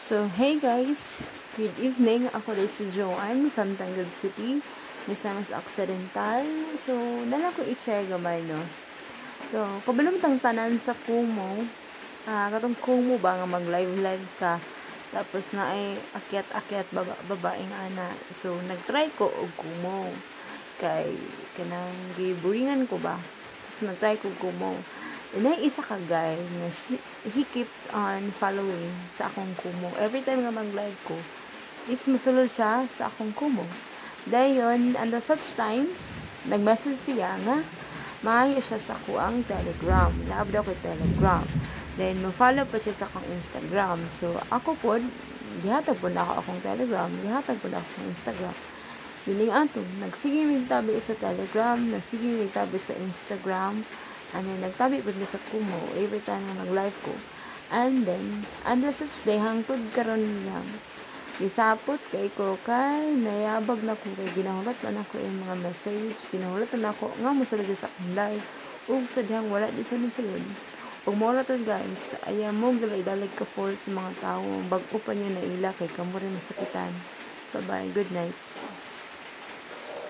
So, hey guys! Good evening. Ako rin si Joanne from Tanggol City, Misamis Occidental. So, nala ko i-share gamay, no? So, kabalong tang tanan sa Kumo, ah, katong Kumo ba nga mag-live-live ka, tapos na ay akyat-akyat baba, babaeng ana. So, nag-try ko og Kumo. Kay, kanang giburingan ko ba? Tapos nag-try ko Kumo. Then, isa ka guy na she, he kept on following sa akong kumo. Every time nga mag-live ko, is musulod siya sa akong kumo. Dayon, and such time, nag-message siya nga, maayo siya sa kuang telegram. Laab daw ko telegram. Then, ma-follow pa siya sa akong Instagram. So, ako po, gihatag po na ako akong telegram, gihatag po na ako akong Instagram. Yun nga ato, nagsige tabi sa telegram, nagsige tabi sa Instagram, ano, nagtabi po sa kumo every time na nag-live ko. And then, and such day, hangtod karon lang. Isapot kay ko kay nayabag na ko kay ginahulat man ako yung mga message, ginahulat na ako nga mo sa sa akong live. Ug sa dihang wala di sunod sulod. Ug mo to guys, aya mo galay dalag ka for sa mga tawo bag-o pa niya na ila kay kamo rin masakitan. Bye bye, good night.